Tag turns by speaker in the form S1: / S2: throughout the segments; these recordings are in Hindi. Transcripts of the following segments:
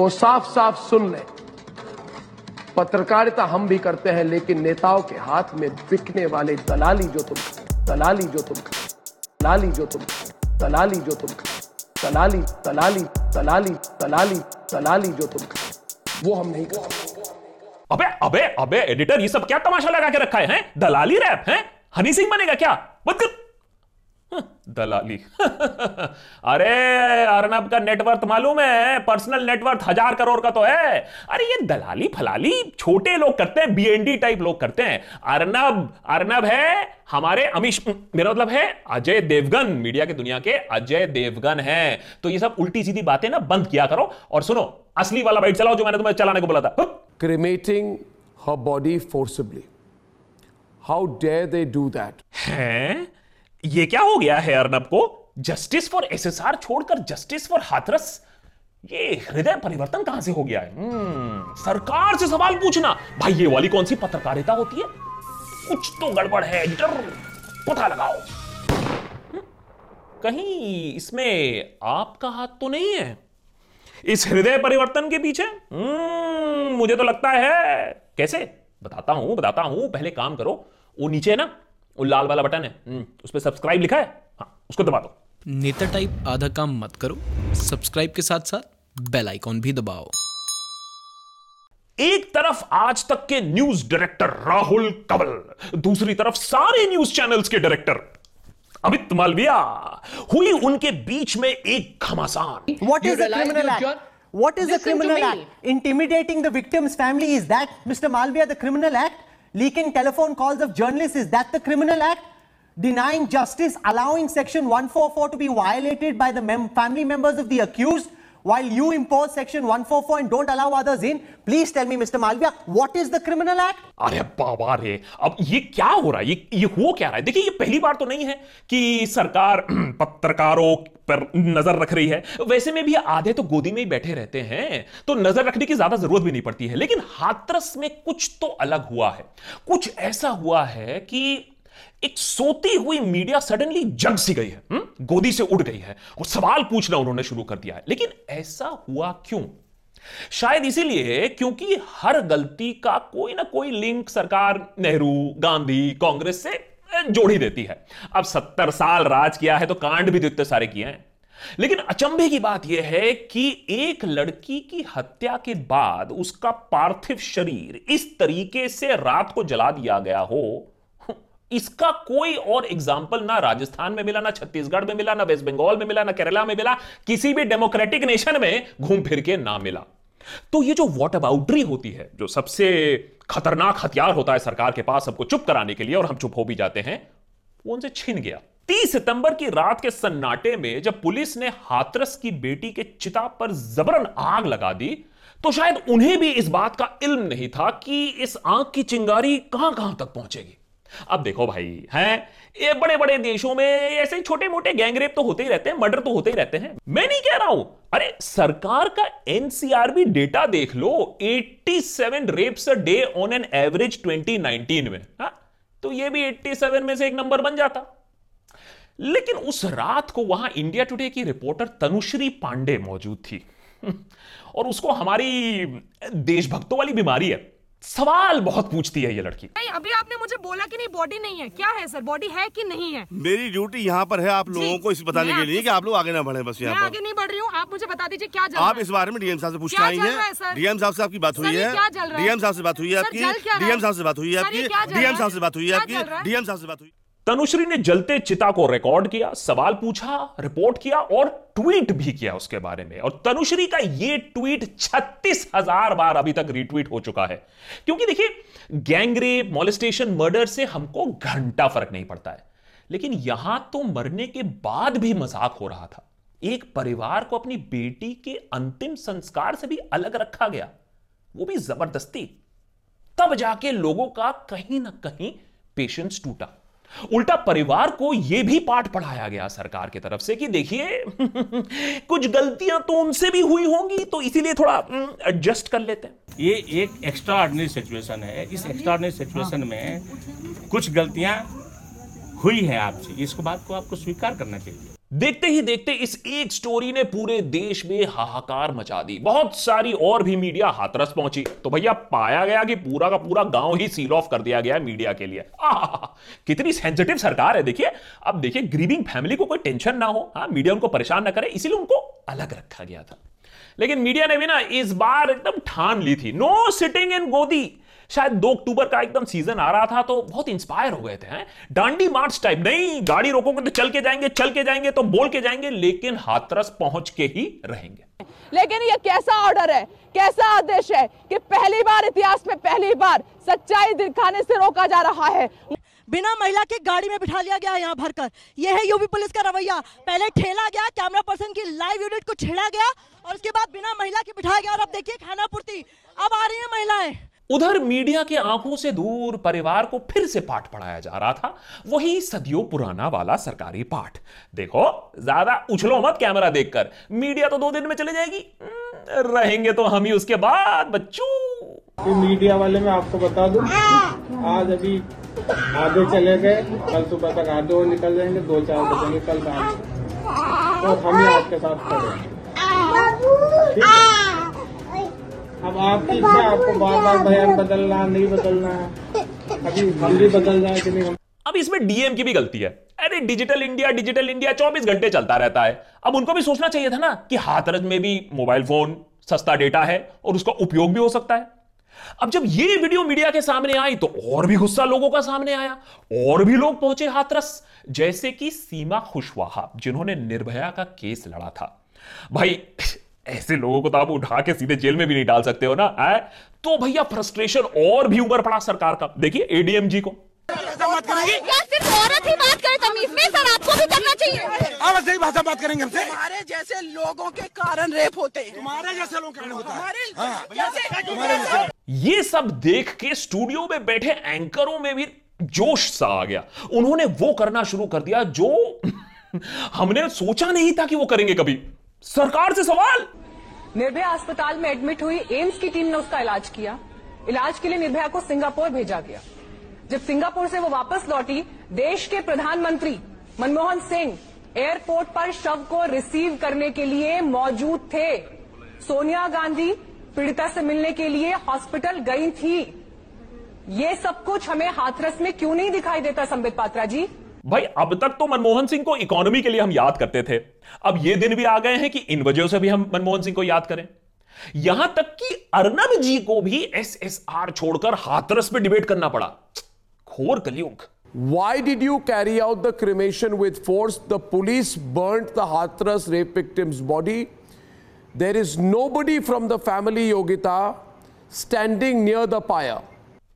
S1: वो साफ़ साफ़ सुन ले। पत्रकारिता हम भी करते हैं लेकिन नेताओं के हाथ में बिकने वाले दलाली जो तुम दलाली जो तुम दलाली जो तुम दलाली जो तुम दलाली दलाली दलाली दलाली दलाली जो तुम वो हम नहीं करते।
S2: अबे अबे अबे एडिटर ये सब क्या तमाशा लगा के रखा है हैं? दलाली रैप हैं? हनी सिंह बनेगा क्या? हाँ, दलाली। अरे अर्नब का नेटवर्थ मालूम है? पर्सनल नेटवर्थ हज़ार करोड़ का तो है। अरे ये दलाली फलाली छोटे लोग करते हैं बीएनडी टाइप लोग करते हैं। अर्नब अर्नब है हमारे अमिश मेरा मतलब है अजय देवगन मीडिया की दुनिया के अजय देवगन है। तो ये सब उल्टी सीधी बातें ना बंद किया करो और सुनो असली वाला बाइट चलाओ जो मैंने तुम्हें चलाने को बोला था।
S1: cremating her body forcibly. How dare they do that?
S2: हैं? ये क्या हो गया है अर्नब को? जस्टिस फॉर एसएसआर छोड़कर जस्टिस फॉर हाथरस? ये हृदय परिवर्तन कहाँ से हो गया है? हम्म, सरकार से सवाल पूछना। भाई ये वाली कौन सी पत्रकारिता होती है? कुछ तो गड़बड़ है एडिटर पता लगाओ। हम्म, कहीं इसमें आपका हाथ तो नहीं है? इस हृदय परिवर्तन के पीछे? हम्म, मुझे तो लगता है। कैसे? बताता हूँ बताता हूँ पहले काम करो। वो नीचे ना? वो लाल वाला बटन है हम्म, उस पर सब्सक्राइब लिखा है हाँ उसको दबा दो
S3: नेता टाइप आधा काम मत करो सब्सक्राइब के साथ साथ बेल आइकॉन भी दबाओ
S2: एक तरफ़ आज तक के न्यूज़ डायरेक्टर राहुल कंवल दूसरी तरफ़ सारे न्यूज़ चैनल्स के डायरेक्टर अमित मालविया हुई उनके बीच में एक घमासान
S4: What
S5: You
S4: is the
S5: realize
S4: criminal
S5: you,
S4: act?
S5: John?
S4: What is the
S5: Listen to
S4: criminal
S5: me.
S4: act? Intimidating Leaking telephone calls of journalists, is that the criminal act? Denying justice, allowing section 144 to be violated by the mem- family members of the accused, while you impose section 144 and don't allow others in. Please tell me, Mr. Malviya, what is the criminal act?
S2: अरे बाबा रे अब ये क्या हो रहा है ये ये हो क्या रहा है देखिए ये पहली बार तो नहीं है कि सरकार पत्रकारों पर नज़र रख रही है वैसे में भी आधे तो गोदी में ही बैठे रहते हैं तो नज़र रखने की ज़्यादा ज़रूरत भी नहीं पड़ती है लेकिन हाथरस में कुछ तो अलग हुआ है कुछ ऐसा हुआ है कि एक सोती हुई मीडिया सडनली जग सी गई है हुँ? गोदी से उड़ गई है और सवाल पूछना उन्होंने शुरू कर दिया है। लेकिन ऐसा हुआ क्यों? शायद इसीलिए क्योंकि हर गलती का कोई ना कोई लिंक सरकार, नेहरू, गांधी, कांग्रेस से जोड़ देती है। अब सत्तर साल राज किया है तो कांड भी तो इतने सारे किए हैं। लेकिन अचंभे की बात यह है कि एक लड़की की हत्या के बाद उसका पार्थिव शरीर इस तरीके से रात को जला दिया गया हो इसका कोई और एग्ज़ाम्पल ना राजस्थान में मिला, ना छत्तीसगढ़ में मिला, ना वेस्ट बंगाल में मिला, ना केरला में मिला, किसी भी डेमोक्रेटिक नेशन में घूम फिर के ना मिला। तो ये जो वॉट अबाउटरी होती है, जो सबसे खतरनाक हथियार होता है सरकार के पास सबको चुप कराने के लिए और हम चुप हो भी जाते हैं, वो उनसे छिन गया। 30 सितंबर की रात के सन्नाटे में जब पुलिस ने हाथरस की बेटी के चिता पर जबरन आग लगा दी तो शायद उन्हें भी इस बात का इल्म नहीं था कि इस आग की चिंगारी कहाँ कहाँ तक पहुंचेगी। अब देखो भाई, हैं? ये बड़े बड़े देशों में ऐसे छोटे मोटे गैंगरेप तो होते ही रहते हैं, मर्डर तो होते ही रहते हैं। मैं नहीं कह रहा हूँ। अरे, सरकार का एनसीआरबी डेटा देख लो 87 rapes a day on an average 2019 में। हा? तो ये भी 87 में से एक नंबर बन जाता। लेकिन उस रात को वहाँ इंडिया टुडे की रिपोर्टर तनुश्री पांडे मौजूद थी। और उसको हमारी देशभक्तों वाली बीमारी है। सवाल बहुत पूछती है ये लड़की।
S6: नहीं अभी आपने मुझे बोला कि नहीं बॉडी नहीं है। क्या है सर बॉडी है कि नहीं है?
S7: मेरी ड्यूटी यहाँ पर है आप लोगों को इस बताने के लिए कि आप लोग आगे ना बढ़े बस
S6: यहाँ
S7: यहाँ
S6: आगे नहीं बढ़ रही हूँ आप मुझे बता दीजिए क्या
S7: आप इस बारे में डीएम साहब से पूछ
S6: रहा है,
S7: हैं
S6: सर?
S7: डीएम साहब से आपकी बात हुई है? डीएम साहब से बात हुई है आपकी? डीएम साहब से बात हुई है आपकी? डीएम साहब से बात हुई है आपकी? डीएम साहब से बात हुई
S2: तनुश्री ने जलते चिता को रिकॉर्ड किया, सवाल पूछा रिपोर्ट किया और ट्वीट भी किया उसके बारे में। और तनुश्री का यह ट्वीट छत्तीस हज़ार बार अभी तक रीट्वीट हो चुका है। क्योंकि देखिए गैंगरेप मॉलेस्टेशन मर्डर से हमको घंटा फ़र्क नहीं पड़ता है। लेकिन यहाँ तो मरने के बाद भी मज़ाक हो रहा था। एक परिवार को अपनी बेटी के अंतिम संस्कार से भी अलग रखा गया। वो भी ज़बरदस्ती। तब जाके लोगों का कहीं ना कहीं पेशेंस टूटा। उल्टा परिवार को यह भी पाठ पढ़ाया गया सरकार की तरफ़ से कि देखिए कुछ गलतियाँ तो उनसे भी हुई होंगी तो इसीलिए थोड़ा एडजस्ट कर लेते हैं।
S8: ये एक एक्स्ट्रा ऑर्डनरी सिचुएशन है। इस एक्स्ट्रा ऑर्डनरी सिचुएशन में कुछ गलतियाँ हुई है आपसे। इसको बात को आपको स्वीकार करना चाहिए।
S2: देखते ही देखते इस एक स्टोरी ने पूरे देश में हाहाकार मचा दी। बहुत सारी और भी मीडिया हाथरस पहुँची। तो भैया, पाया गया कि पूरा का पूरा गाँव ही सील ऑफ़ कर दिया गया मीडिया के लिए। कितनी सेंसिटिव सरकार है, देखिए। अब देखिए ग्रीविंग फैमिली को कोई टेंशन ना हो। हाँ मीडिया उनको परेशान ना करे, इसीलिए उनको अलग रखा गया था। लेकिन मीडिया ने भी ना इस बार एकदम ठान ली थी। नो सिटिंग इन गोदी शायद दो अक्टूबर का एकदम सीज़न आ रहा था तो बहुत इंस्पायर हो गए थे हैं? डांडी मार्च टाइप नहीं गाड़ी रोकोगे तो चल के जाएँगे चल के जाएँगे तो बोल के जाएँगे लेकिन हाथरस पहुँच के ही रहेंगे।
S5: लेकिन ये कैसा ऑर्डर है? कैसा आदेश है कि पहली बार इतिहास में पहली बार सच्चाई दिखाने से रोका जा रहा है?
S9: बिना महिला के गाड़ी में बिठा लिया गया यहाँ भरकर। यह है यूपी पुलिस का रवैया। पहले ठेला गया कैमरा पर्सन की लाइव यूनिट को छेड़ा गया और उसके बाद बिना महिला के बिठाया गया। और अब देखिए खाना पूर्ति अब आ रही है महिलाएँ।
S2: उधर मीडिया के आँखों से दूर परिवार को फिर से पाठ पढ़ाया जा रहा था। वही सदियों पुराना वाला सरकारी पाठ। देखो ज़्यादा उछलो मत कैमरा देखकर। मीडिया तो दो दिन में चले जाएगी। हम्म, रहेंगे तो हम ही उसके बाद बच्चों।
S10: मीडिया वाले मैं आपको बता दूँ आज अभी आधे चले गए कल सुबह तक आधे और निकल जाएँगे दो चार बजेंगे कल काम तो हम ही। आपके साथ? अब आपकी इच्छा, आपको बार बार बयान बदलना, नहीं बदलना अभी हम भी बदल जाए कि नहीं
S2: अब इसमें डीएम की भी गलती है। अरे, डिजिटल इंडिया डिजिटल इंडिया 24 घंटे चलता रहता है। अब उनको भी सोचना चाहिए था ना कि हाथरस में भी मोबाइल फ़ोन, सस्ता डेटा है और उसका उपयोग भी हो सकता है। अब जब ये वीडियो मीडिया के सामने आई तो और भी गुस्सा लोगों का सामने आया, और भी लोग पहुँचे हाथरस। जैसे कि सीमा खुशवाहा, जिन्होंने निर्भया का केस लड़ा था। भाई ऐसे लोगों को तो आप उठा के सीधे जेल में भी नहीं डाल सकते हो ना आए? तो भैया फ्रस्ट्रेशन और भी उबर पड़ा सरकार का। देखिए एडीएमजी को।
S5: क्या सिर्फ़ औरत ही बात करे तमीज में? सर आपको भी करना चाहिए।
S10: अब सही भाषा बात करेंगे हमसे।
S9: हमारे जैसे लोगों के कारण रेप होते हैं।
S10: तुम्हारे जैसे लोग कहने होता है।
S9: हमारे
S2: ये सब देख के स्टूडियो में बैठे एंकरों में भी जोश सा आ गया। उन्होंने वो करना शुरू कर दिया जो हमने सोचा नहीं था कि वो करेंगे कभी। सरकार से सवाल?
S5: निर्भया अस्पताल में एडमिट हुई एम्स की टीम ने उसका इलाज किया। इलाज के लिए निर्भया को सिंगापुर भेजा गया। जब सिंगापुर से वो वापस लौटी, देश के प्रधानमंत्री मनमोहन सिंह एयरपोर्ट पर शव को रिसीव करने के लिए मौजूद थे। सोनिया गांधी पीड़िता से मिलने के लिए हॉस्पिटल गई थी। ये सब कुछ हमें हाथरस में क्यों नहीं दिखाई देता, संबित पात्रा जी?
S2: भाई अब तक तो मनमोहन सिंह को इकोनॉमी के लिए हम याद करते थे अब ये दिन भी आ गए हैं कि इन वजहों से भी हम मनमोहन सिंह को याद करें यहाँ तक कि अर्नब जी को भी एसएसआर छोड़कर हाथरस में डिबेट करना पड़ा घोर कलयुग
S1: Why did you carry out the cremation with force? The police burnt the Hathras rape victim's body. There is nobody from the family Yogita standing near the pyre.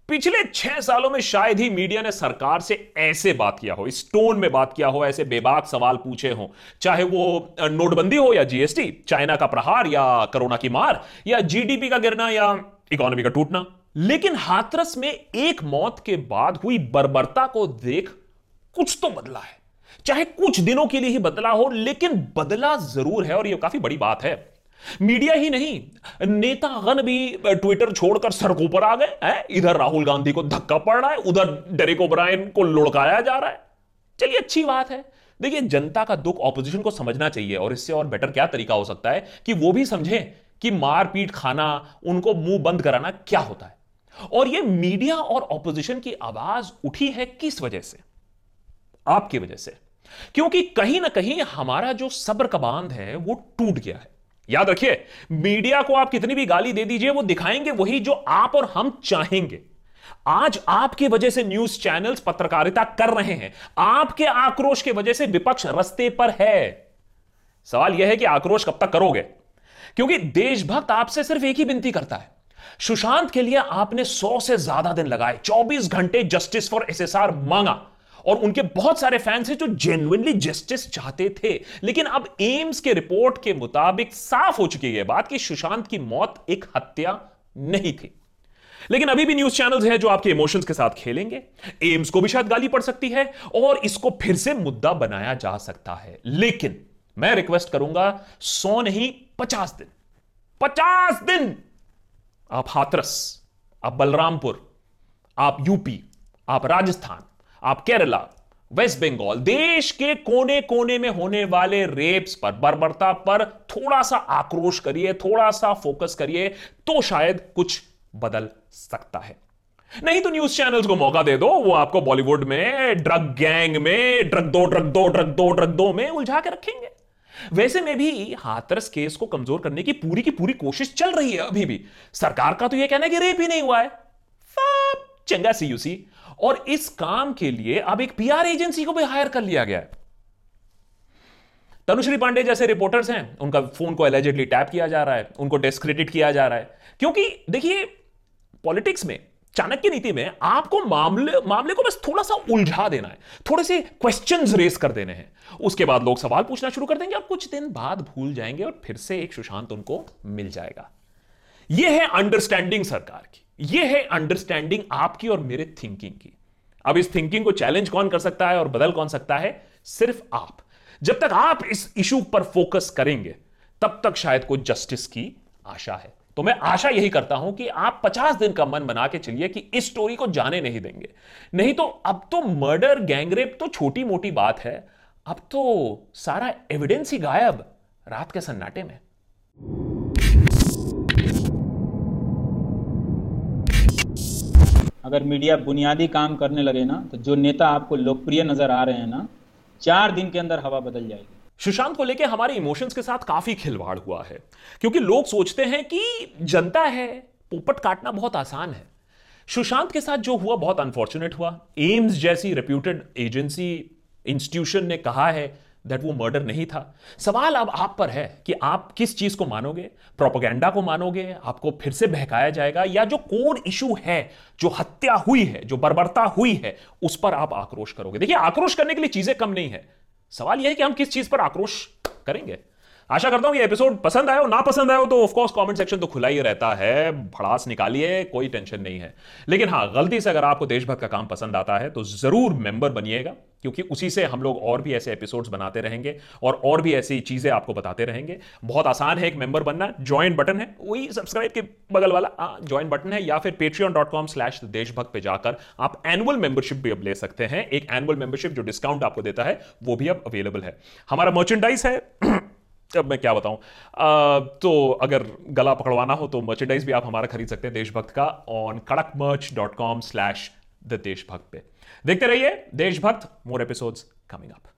S2: पिछले छह सालों में शायद ही मीडिया ने सरकार से ऐसे बात किया हो, इस टोन में बात किया हो, ऐसे बेबाक सवाल पूछे हो। चाहे वो नोटबंदी हो या जीएसटी, चाइना का प्रहार या कोरोना की मार, या जीडीपी का गिरना या इकोनॉमी का टूटना। लेकिन हाथरस में एक मौत के बाद हुई बर्बरता को देख कुछ तो बदला है। चाहे कुछ दिनों के लिए ही बदला हो, लेकिन बदला ज़रूर है और यह काफ़ी बड़ी बात है। मीडिया ही नहीं नेतागण भी ट्विटर छोड़कर सड़कों पर आ गए, हैं? इधर राहुल गांधी को धक्का पड़ रहा है, उधर डेरेक ओब्रायन को लुढ़काया जा रहा है। चलिए, अच्छी बात है। देखिए, जनता का दुख ऑपोजिशन को समझना चाहिए, और इससे और बेटर क्या तरीका हो सकता है कि वो भी समझे कि मारपीट खाना, उनको मुँह बंद कराना क्या होता है। और ये मीडिया और ऑपोजिशन की आवाज़ उठी है किस वजह से? आपकी वजह से। क्योंकि कहीं ना कहीं हमारा जो सब्र का बाँध है, वो टूट गया है। याद रखिए, मीडिया को आप कितनी भी गाली दे दीजिए, वो दिखाएँगे वही जो आप और हम चाहेंगे। आज आपकी वजह से न्यूज़ चैनल्स पत्रकारिता कर रहे हैं। आपके आक्रोश की वजह से विपक्ष रस्ते पर है। सवाल यह है कि आक्रोश कब तक करोगे? क्योंकि देशभक्त आपसे सिर्फ़ एक ही विनती करता है। सुशांत के लिए आपने सौ से ज़्यादा दिन लगाए 24 घंटे जस्टिस फॉर एसएसआर मांगा। और उनके बहुत सारे फैंस हैं जो जेन्युइनली जस्टिस चाहते थे। लेकिन अब एम्स के रिपोर्ट के मुताबिक साफ़ हो चुकी है बात कि सुशांत की मौत एक हत्या नहीं थी। लेकिन अभी भी न्यूज़ चैनल्स हैं जो आपके इमोशंस के साथ खेलेंगे। एम्स को भी शायद गाली पड़ सकती है और इसको फिर से मुद्दा बनाया जा सकता है। लेकिन मैं रिक्वेस्ट करूँगा, सौ नहीं, पचास दिन। पचास दिन! आप हाथरस, आप बलरामपुर, आप यूपी, आप राजस्थान आप केरला, वेस्ट बंगाल, देश के कोने कोने में होने वाले रेप्स पर, बर्बरता पर थोड़ा सा आक्रोश करिए थोड़ा सा फोकस करिए तो शायद कुछ बदल सकता है। नहीं तो न्यूज़ चैनल्स को मौका दे दो, वो आपको बॉलीवुड में ड्रग गैंग में ड्रग दो ड्रग दो ड्रग दो ड्रग दो में उलझा के रखेंगे। वैसे में भी हाथरस केस को कमज़ोर करने की पूरी की पूरी कोशिश चल रही है अभी भी। सरकार का तो यह कहना है कि रेप ही नहीं हुआ है। चंगा सी यूसी और इस काम के लिए अब एक पीआर एजेंसी को भी हायर कर लिया गया है। तनुश्री पांडे जैसे रिपोर्टर्स हैं, उनका फ़ोन को एलिजेडली टैप किया जा रहा है, उनको डिस्क्रेडिट किया जा रहा है। क्योंकि देखिए पॉलिटिक्स में, चाणक्य नीति में आपको मामले मामले को बस थोड़ा सा उलझा देना है। थोड़े से क्वेश्चंस रेस कर देने हैं। उसके बाद लोग सवाल पूछना शुरू कर देंगे और कुछ दिन बाद भूल जाएँगे और फिर से एक सुशांत उनको मिल जाएगा। यह है अंडरस्टैंडिंग सरकार की। यह है अंडरस्टैंडिंग आपकी और मेरे थिंकिंग की। अब इस थिंकिंग को चैलेंज कौन कर सकता है और बदल कौन सकता है? सिर्फ़ आप। जब तक आप इस इशू पर फोकस करेंगे, तब तक शायद कोई जस्टिस की आशा है। तो मैं आशा यही करता हूँ कि आप 50 दिन का मन बना के चलिए कि इस स्टोरी को जाने नहीं देंगे। नहीं तो अब तो मर्डर गैंगरेप तो छोटी मोटी बात है। अब तो सारा एविडेंस ही गायब रात के सन्नाटे में।
S11: अगर मीडिया बुनियादी काम करने लगे ना तो जो नेता आपको लोकप्रिय नज़र आ रहे हैं ना, चार दिन के अंदर हवा बदल जाएगी।
S2: सुशांत को लेकर हमारे इमोशंस के साथ काफ़ी खिलवाड़ हुआ है, क्योंकि लोग सोचते हैं कि जनता है, पोपट काटना बहुत आसान है। सुशांत के साथ जो हुआ, बहुत अनफॉर्चुनेट हुआ। एम्स जैसी रेप्यूटेड एजेंसी इंस्टीट्यूशन ने कहा है दैट वो मर्डर नहीं था। सवाल अब आप पर है कि आप किस चीज़ को मानोगे? प्रोपोगेंडा को मानोगे? आपको फिर से बहकाया जाएगा? या जो कोर इशू है, जो हत्या हुई है, जो बर्बरता हुई है, उस पर आप आक्रोश करोगे? देखिए, आक्रोश करने के लिए चीज़ें कम नहीं है। सवाल यह है कि हम किस चीज़ पर आक्रोश करेंगे? आशा करता हूँ ये एपिसोड पसंद आया हो। ना पसंद आया हो तो ऑफकोर्स कमेंट सेक्शन तो खुला ही रहता है। भड़ास निकालिए, कोई टेंशन नहीं है। लेकिन हाँ गलती से अगर आपको देशभक्त का काम पसंद आता है तो ज़रूर मेंबर बनिएगा। क्योंकि उसी से हम लोग और भी ऐसे एपिसोड्स बनाते रहेंगे और और भी ऐसी चीज़ें आपको बताते रहेंगे। बहुत आसान है एक मेंबर बनना ज्वाइन बटन है, वही सब्सक्राइब के बगल वाला ज्वाइन बटन है, या फिर पेट्रियन डॉट कॉम स्लैश देशभक्त पे जाकर आप एनुअल मेंबरशिप भी अब ले सकते हैं। एक एनुअल मेंबरशिप जो डिस्काउंट आपको देता है, वो भी अब अवेलेबल है। हमारा मर्चेंडाइज है, अब मैं क्या बताऊँ? तो अगर गला पकड़वाना हो तो मर्चेंडाइज भी आप हमारा खरीद सकते हैं, देशभक्त का ऑन कड़क merch dot com slash the देशभक्त पे। देखते रहिए देशभक्त मोर एपिसोड्स कमिंग अप